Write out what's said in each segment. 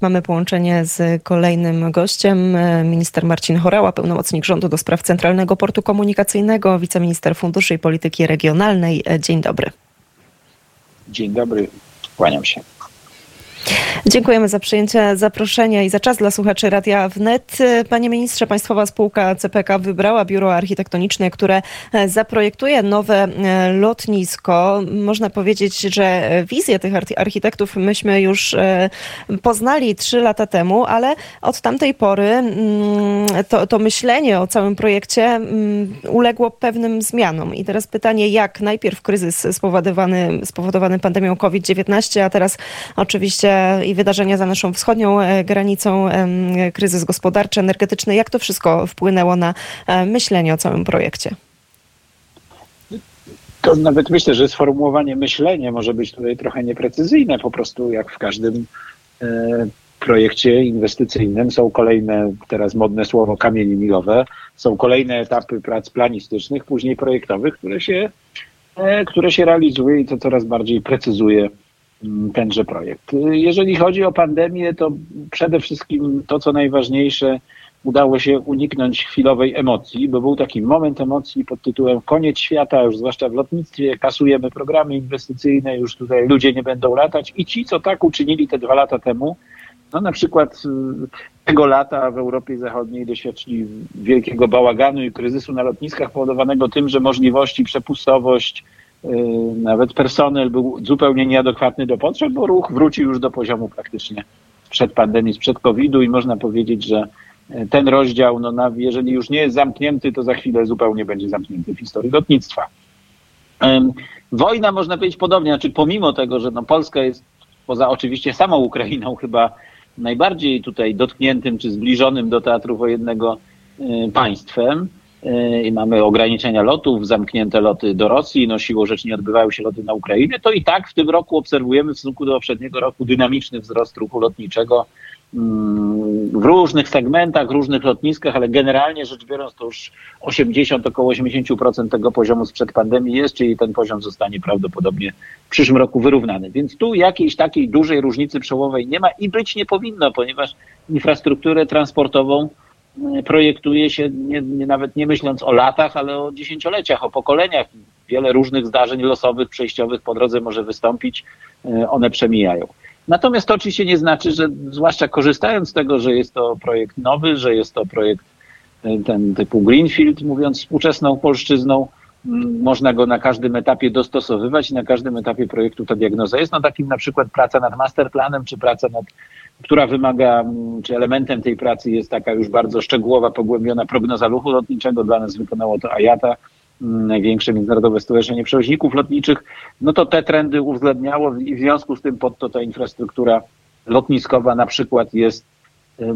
Mamy połączenie z kolejnym gościem, minister Marcin Horała, pełnomocnik rządu do spraw Centralnego Portu Komunikacyjnego, wiceminister Funduszy i Polityki Regionalnej. Dzień dobry. Dzień dobry, kłaniam się. Dziękujemy za przyjęcie zaproszenia i za czas dla słuchaczy Radia Wnet. Panie ministrze, Państwowa Spółka CPK wybrała biuro architektoniczne, które zaprojektuje nowe e, lotnisko. Można powiedzieć, że wizję tych architektów myśmy już e, poznali trzy lata temu, ale od tamtej pory mm, to, to myślenie o całym projekcie mm, uległo pewnym zmianom. I teraz pytanie, jak najpierw kryzys spowodowany, spowodowany pandemią COVID-19, a teraz oczywiście i wydarzenia za naszą wschodnią e, granicą, kryzys gospodarczy, energetyczny. Jak to wszystko wpłynęło na e, myślenie o całym projekcie? To nawet myślę, że sformułowanie myślenie może być tutaj trochę nieprecyzyjne. Po prostu jak w każdym e, projekcie inwestycyjnym są kolejne, teraz modne słowo, kamienie milowe, są kolejne etapy prac planistycznych, później projektowych, które się, które się realizuje i to coraz bardziej precyzuje tenże projekt. Jeżeli chodzi o pandemię, to przede wszystkim to, co najważniejsze, udało się uniknąć chwilowej emocji, bo był taki moment emocji pod tytułem koniec świata, już zwłaszcza w lotnictwie, kasujemy programy inwestycyjne, już tutaj ludzie nie będą latać i ci, co tak uczynili te dwa lata temu, no na przykład y, tego lata w Europie Zachodniej doświadczyli wielkiego bałaganu i kryzysu na lotniskach powodowanego tym, że możliwości, przepustowość, nawet personel był zupełnie nieadekwatny do potrzeb, bo ruch wrócił już do poziomu praktycznie przed pandemii, sprzed COVID-u i można powiedzieć, że y, ten rozdział, no, jeżeli już nie jest zamknięty, to za chwilę zupełnie będzie zamknięty w historii lotnictwa. Wojna, można powiedzieć podobnie, znaczy pomimo tego, że no Polska jest poza oczywiście samą Ukrainą chyba najbardziej tutaj dotkniętym czy zbliżonym do teatru wojennego y, państwem, i mamy ograniczenia lotów, zamknięte loty do Rosji, no siłą rzeczy nie odbywają się loty na Ukrainę, to i tak w tym roku obserwujemy w stosunku do poprzedniego roku dynamiczny wzrost ruchu lotniczego mm, w różnych segmentach, różnych lotniskach, ale generalnie rzecz biorąc to już 80, około 80% tego poziomu sprzed pandemii jest, czyli ten poziom zostanie prawdopodobnie w przyszłym roku wyrównany. Więc tu jakiejś takiej dużej różnicy przełomowej nie ma i być nie powinno, ponieważ infrastrukturę transportową projektuje się nie, nie, nawet nie myśląc o latach, ale o dziesięcioleciach, o pokoleniach. Wiele różnych zdarzeń losowych, przejściowych po drodze może wystąpić, e, one przemijają. Natomiast to oczywiście nie znaczy, że zwłaszcza korzystając z tego, że jest to projekt nowy, że jest to projekt e, ten typu Greenfield, mówiąc współczesną polszczyzną, można go na każdym etapie dostosowywać i na każdym etapie projektu ta diagnoza jest. No takim na przykład praca nad masterplanem, czy praca nad która wymaga, czy elementem tej pracy jest taka już bardzo szczegółowa, pogłębiona prognoza ruchu lotniczego. Dla nas wykonało to IATA, największe międzynarodowe stowarzyszenie przewoźników lotniczych. No to te trendy uwzględniało i w związku z tym pod to ta infrastruktura lotniskowa na przykład jest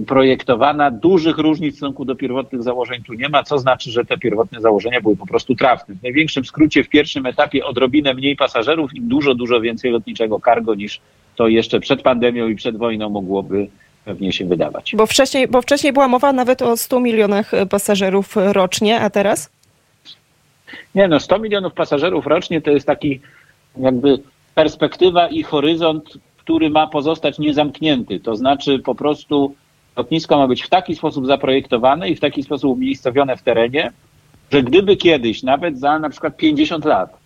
projektowana. Dużych różnic w stosunku do pierwotnych założeń tu nie ma, co znaczy, że te pierwotne założenia były po prostu trafne. W największym skrócie w pierwszym etapie odrobinę mniej pasażerów i dużo, dużo więcej lotniczego cargo niż to jeszcze przed pandemią i przed wojną mogłoby pewnie się wydawać. Bo wcześniej, bo wcześniej była mowa nawet o 100 milionach pasażerów rocznie, a teraz? Nie no, 100 milionów pasażerów rocznie to jest taki jakby perspektywa i horyzont, który ma pozostać niezamknięty. To znaczy po prostu lotnisko ma być w taki sposób zaprojektowane i w taki sposób umiejscowione w terenie, że gdyby kiedyś, nawet za na przykład 50 lat,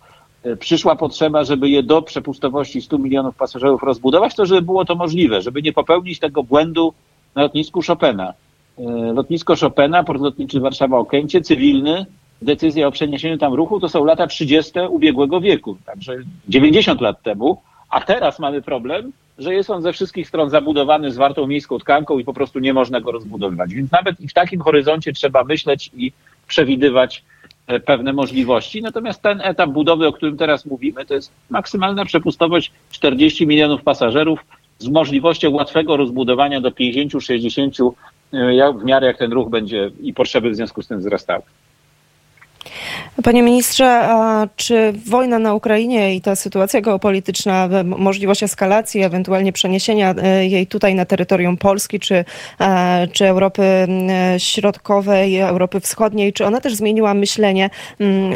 e, przyszła potrzeba, żeby je do przepustowości 100 milionów pasażerów rozbudować, to żeby było to możliwe, żeby nie popełnić tego błędu na lotnisku Chopina. E, lotnisko Chopina, port lotniczy Warszawa-Okęcie, cywilny, decyzja o przeniesieniu tam ruchu to są lata 30. ubiegłego wieku, także 90 lat temu, a teraz mamy problem, że jest on ze wszystkich stron zabudowany zwartą miejską tkanką i po prostu nie można go rozbudowywać. Więc nawet i w takim horyzoncie trzeba myśleć i przewidywać e, pewne możliwości. Natomiast ten etap budowy, o którym teraz mówimy, to jest maksymalna przepustowość 40 milionów pasażerów z możliwością łatwego rozbudowania do 50-60 e, w miarę jak ten ruch będzie i potrzeby w związku z tym wzrastały. Panie ministrze, czy wojna na Ukrainie i ta sytuacja geopolityczna, możliwość eskalacji, ewentualnie przeniesienia e, jej tutaj na terytorium Polski, czy, e, czy Europy Środkowej, Europy Wschodniej, czy ona też zmieniła myślenie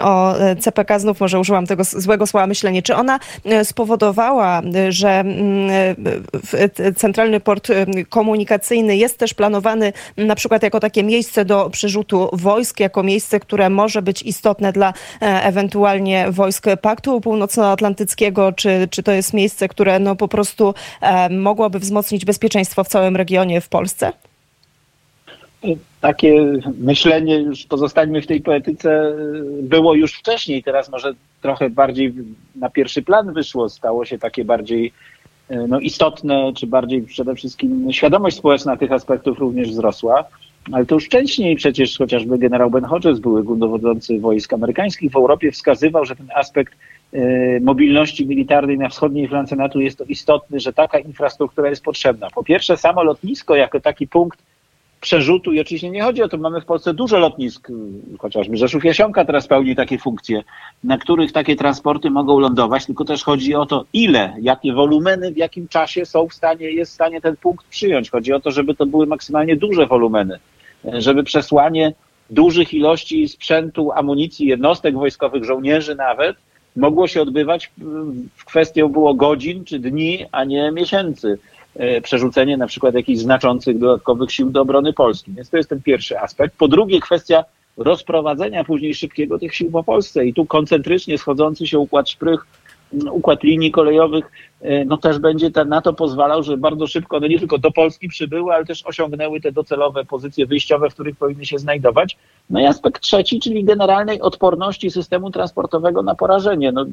o CPK? Znów może użyłam tego złego słowa myślenie. Czy ona spowodowała, że Centralny Port Komunikacyjny jest też planowany na przykład jako takie miejsce do przerzutu wojsk, jako miejsce, które może być istotne dla e, ewentualnie wojsk Paktu Północnoatlantyckiego, czy, czy to jest miejsce, które no po prostu e, mogłoby wzmocnić bezpieczeństwo w całym regionie w Polsce? Takie myślenie, już pozostańmy w tej poetyce, było już wcześniej, teraz może trochę bardziej na pierwszy plan wyszło, stało się takie bardziej e, no, istotne, czy bardziej przede wszystkim świadomość społeczna tych aspektów również wzrosła. Ale to już wcześniej przecież chociażby generał Ben Hodges, były dowodzący wojsk amerykańskich w Europie, wskazywał, że ten aspekt e, mobilności militarnej na wschodniej flance NATO jest to istotny, że taka infrastruktura jest potrzebna. Po pierwsze, samo lotnisko jako taki punkt przerzutu i oczywiście nie chodzi o to, mamy w Polsce dużo lotnisk, chociażby Rzeszów Jasionka teraz pełni takie funkcje, na których takie transporty mogą lądować, tylko też chodzi o to, ile, jakie wolumeny, w jakim czasie są w stanie, jest w stanie ten punkt przyjąć. Chodzi o to, żeby to były maksymalnie duże wolumeny, żeby przesłanie dużych ilości sprzętu, amunicji, jednostek wojskowych, żołnierzy nawet, mogło się odbywać w kwestią było godzin czy dni, a nie miesięcy. E, przerzucenie na przykład jakichś znaczących dodatkowych sił do obrony Polski. Więc to jest ten pierwszy aspekt. Po drugie, kwestia rozprowadzenia później szybkiego tych sił po Polsce i tu koncentrycznie schodzący się układ szprych układ linii kolejowych e, no też będzie na to pozwalał, że bardzo szybko one nie tylko do Polski przybyły, ale też osiągnęły te docelowe pozycje wyjściowe, w których powinny się znajdować. No i aspekt trzeci, czyli generalnej odporności systemu transportowego na porażenie. No,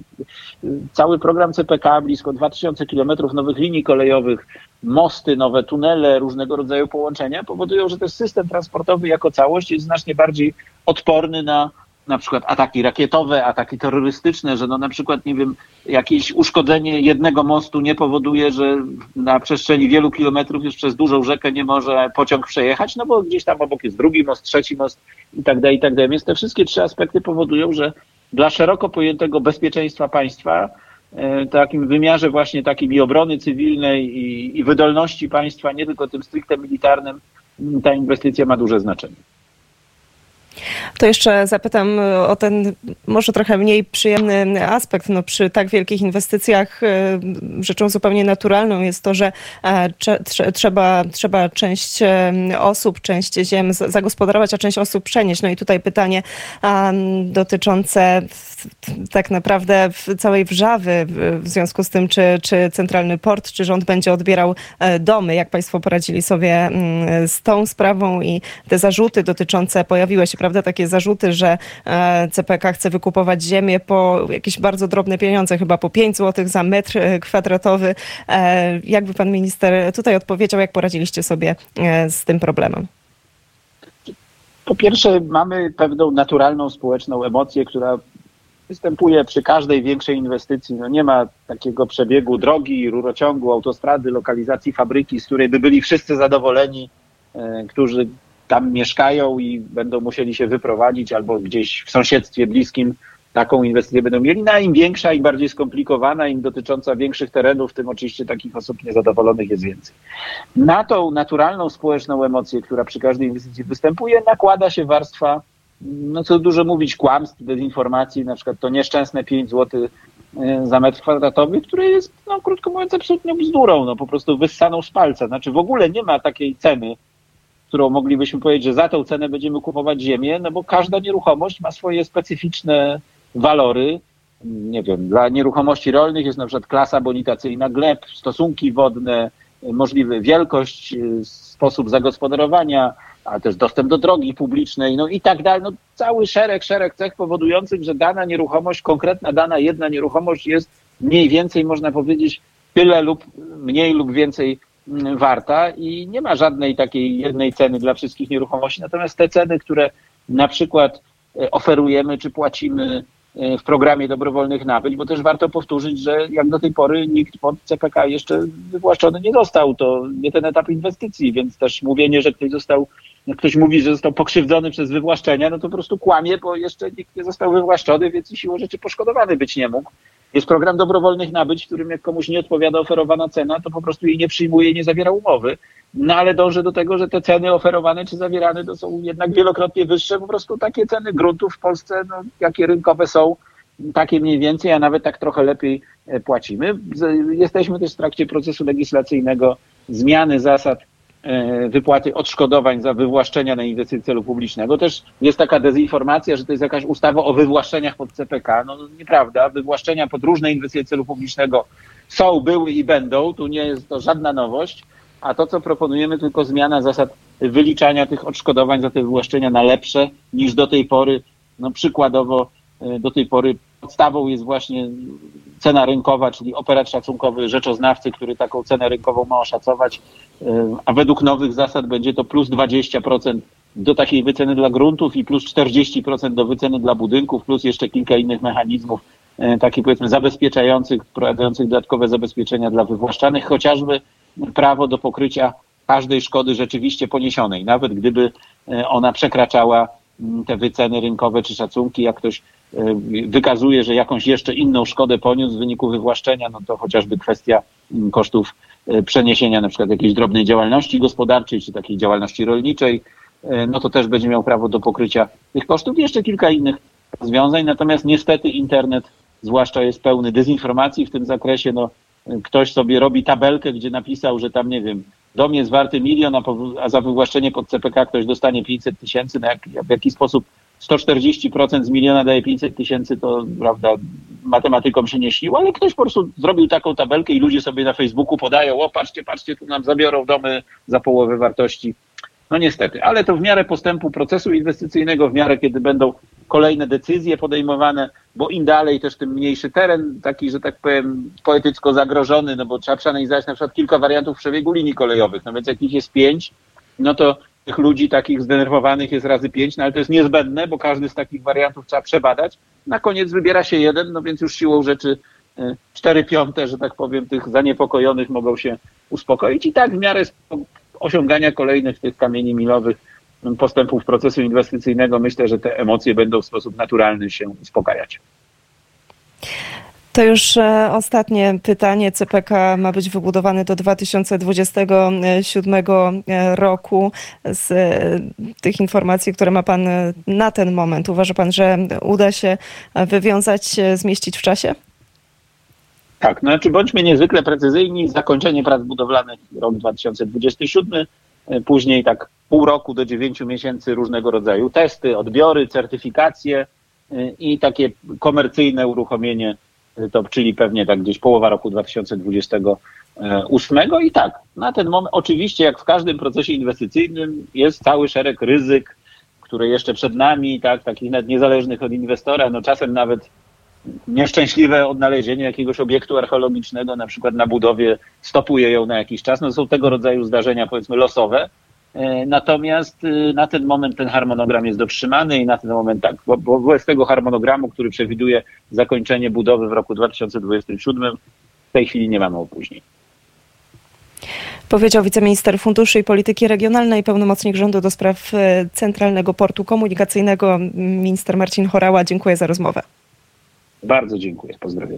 cały program CPK, blisko 2000 kilometrów nowych linii kolejowych, mosty, nowe tunele, różnego rodzaju połączenia powodują, że też system transportowy jako całość jest znacznie bardziej odporny na na przykład ataki rakietowe, ataki terrorystyczne, że no na przykład, nie wiem, jakieś uszkodzenie jednego mostu nie powoduje, że na przestrzeni wielu kilometrów już przez dużą rzekę nie może pociąg przejechać, no bo gdzieś tam obok jest drugi most, trzeci most i tak dalej, i tak dalej. Więc te wszystkie trzy aspekty powodują, że dla szeroko pojętego bezpieczeństwa państwa, e, takim wymiarze właśnie takiej i obrony cywilnej i, i wydolności państwa, nie tylko tym stricte militarnym, ta inwestycja ma duże znaczenie. To jeszcze zapytam o ten może trochę mniej przyjemny aspekt. No, przy tak wielkich inwestycjach e, rzeczą zupełnie naturalną jest to, że e, trzeba, trzeba część e, osób, część ziem zagospodarować, a część osób przenieść. No i tutaj pytanie dotyczące tak naprawdę całej wrzawy w związku z tym, czy, czy Centralny Port, czy rząd będzie odbierał domy. Jak Państwo poradzili sobie z tą sprawą i te zarzuty dotyczące, pojawiły się prawda, takie zarzuty, że e, CPK chce wykupować ziemię po jakieś bardzo drobne pieniądze, chyba po 5 zł za metr e, kwadratowy. E, jakby pan minister tutaj odpowiedział, jak poradziliście sobie z tym problemem? Po pierwsze, mamy pewną naturalną społeczną emocję, która występuje przy każdej większej inwestycji. No nie ma takiego przebiegu drogi, rurociągu, autostrady, lokalizacji fabryki, z której by byli wszyscy zadowoleni, którzy tam mieszkają i będą musieli się wyprowadzić albo gdzieś w sąsiedztwie bliskim taką inwestycję będą mieli. No, im większa, im bardziej skomplikowana, im dotycząca większych terenów, tym oczywiście takich osób niezadowolonych jest więcej. Na tą naturalną społeczną emocję, która przy każdej inwestycji występuje, nakłada się warstwa, no co dużo mówić, kłamstw, dezinformacji, na przykład to nieszczęsne 5 zł e, za metr kwadratowy, które jest, no krótko mówiąc, absolutnie bzdurą, no po prostu wyssaną z palca. Znaczy w ogóle nie ma takiej ceny, którą moglibyśmy powiedzieć, że za tę cenę będziemy kupować ziemię, no bo każda nieruchomość ma swoje specyficzne walory. Nie wiem, dla nieruchomości rolnych jest na przykład klasa bonitacyjna gleb, stosunki wodne, możliwy wielkość, sposób zagospodarowania, ale też dostęp do drogi publicznej, no i tak dalej. No, cały szereg, szereg cech powodujących, że dana nieruchomość, konkretna dana jedna nieruchomość jest mniej więcej, można powiedzieć, tyle lub mniej lub więcej warta i nie ma żadnej takiej jednej ceny dla wszystkich nieruchomości. Natomiast te ceny, które na przykład e, oferujemy czy płacimy w programie dobrowolnych nabyć, bo też warto powtórzyć, że jak do tej pory nikt pod CPK jeszcze wywłaszczony nie został. To nie ten etap inwestycji, więc też mówienie, że ktoś został, ktoś mówi, że został pokrzywdzony przez wywłaszczenia, no to po prostu kłamie, bo jeszcze nikt nie został wywłaszczony, więc siłą rzeczy poszkodowany być nie mógł. Jest program dobrowolnych nabyć, w którym jak komuś nie odpowiada oferowana cena, to po prostu jej nie przyjmuje, nie zawiera umowy. No ale dążę do tego, że te ceny oferowane czy zawierane to są jednak wielokrotnie wyższe. Po prostu takie ceny gruntów w Polsce, no, jakie rynkowe są, takie mniej więcej, a nawet tak trochę lepiej e, płacimy. Jesteśmy też w trakcie procesu legislacyjnego zmiany zasad wypłaty odszkodowań za wywłaszczenia na inwestycje celu publicznego. Też jest taka dezinformacja, że to jest jakaś ustawa o wywłaszczeniach pod CPK. No nieprawda. Wywłaszczenia pod różne inwestycje celu publicznego są, były i będą. Tu nie jest to żadna nowość. A to, co proponujemy, tylko zmiana zasad wyliczania tych odszkodowań za te wywłaszczenia na lepsze niż do tej pory. No przykładowo e, do tej pory podstawą jest właśnie cena rynkowa, czyli operat szacunkowy rzeczoznawcy, który taką cenę rynkową ma oszacować, e, a według nowych zasad będzie to plus 20% do takiej wyceny dla gruntów i plus 40% do wyceny dla budynków, plus jeszcze kilka innych mechanizmów, e, takich powiedzmy zabezpieczających, wprowadzających dodatkowe zabezpieczenia dla wywłaszczanych, chociażby prawo do pokrycia każdej szkody rzeczywiście poniesionej, nawet gdyby e, ona przekraczała mm, te wyceny rynkowe czy szacunki, jak ktoś e, wykazuje, że jakąś jeszcze inną szkodę poniósł w wyniku wywłaszczenia, no to chociażby kwestia mm, kosztów e, przeniesienia na przykład jakiejś drobnej działalności gospodarczej czy takiej działalności rolniczej, no to też będzie miał prawo do pokrycia tych kosztów. Jeszcze kilka innych rozwiązań, natomiast niestety internet zwłaszcza jest pełny dezinformacji w tym zakresie. No, ktoś sobie robi tabelkę, gdzie napisał, że tam, nie wiem, dom jest warty milion, a, a za wywłaszczenie pod CPK ktoś dostanie 500 tysięcy, no jak, w jaki sposób 140% z miliona daje 500 tysięcy, to prawda, matematykom się nie ale ktoś po prostu zrobił taką tabelkę i ludzie sobie na Facebooku podają, o patrzcie, patrzcie, tu nam zabiorą domy za połowę wartości. No niestety, ale to w miarę postępu procesu inwestycyjnego, w miarę kiedy będą kolejne decyzje podejmowane, bo im dalej też tym mniejszy teren, taki, że tak powiem, poetycko zagrożony, no bo trzeba przeanalizować na przykład kilka wariantów przebiegu linii kolejowych, no więc jak ich jest pięć, no to tych ludzi takich zdenerwowanych jest razy pięć, no ale to jest niezbędne, bo każdy z takich wariantów trzeba przebadać. Na koniec wybiera się jeden, no więc już siłą rzeczy e, cztery piąte, że tak powiem, tych zaniepokojonych mogą się uspokoić i tak w miarę osiągania kolejnych tych kamieni milowych postępów procesu inwestycyjnego myślę, że te emocje będą w sposób naturalny się uspokajać. To już e, ostatnie pytanie. CPK ma być wybudowany do 2027 e, roku. Z e, tych informacji, które ma Pan na ten moment, uważa Pan, że uda się wywiązać, zmieścić w czasie? Tak, no znaczy bądźmy niezwykle precyzyjni. Zakończenie prac budowlanych rok 2027, później tak pół roku do dziewięciu miesięcy różnego rodzaju testy, odbiory, certyfikacje i takie komercyjne uruchomienie, to czyli pewnie tak gdzieś połowa roku 2028 i tak, na ten moment oczywiście jak w każdym procesie inwestycyjnym jest cały szereg ryzyk, które jeszcze przed nami, tak, takich nawet niezależnych od inwestora, no czasem nawet nieszczęśliwe odnalezienie jakiegoś obiektu archeologicznego, na przykład na budowie, stopuje ją na jakiś czas. No są tego rodzaju zdarzenia, powiedzmy, losowe. E, natomiast y, na ten moment ten harmonogram jest dotrzymany i na ten moment tak, bo, bo z tego harmonogramu, który przewiduje zakończenie budowy w roku 2027, w tej chwili nie mamy opóźnień. Powiedział wiceminister Funduszy i Polityki Regionalnej, pełnomocnik rządu do spraw e, Centralnego Portu Komunikacyjnego, minister Marcin Chorała. Dziękuję za rozmowę. Bardzo dziękuję. Pozdrawiam.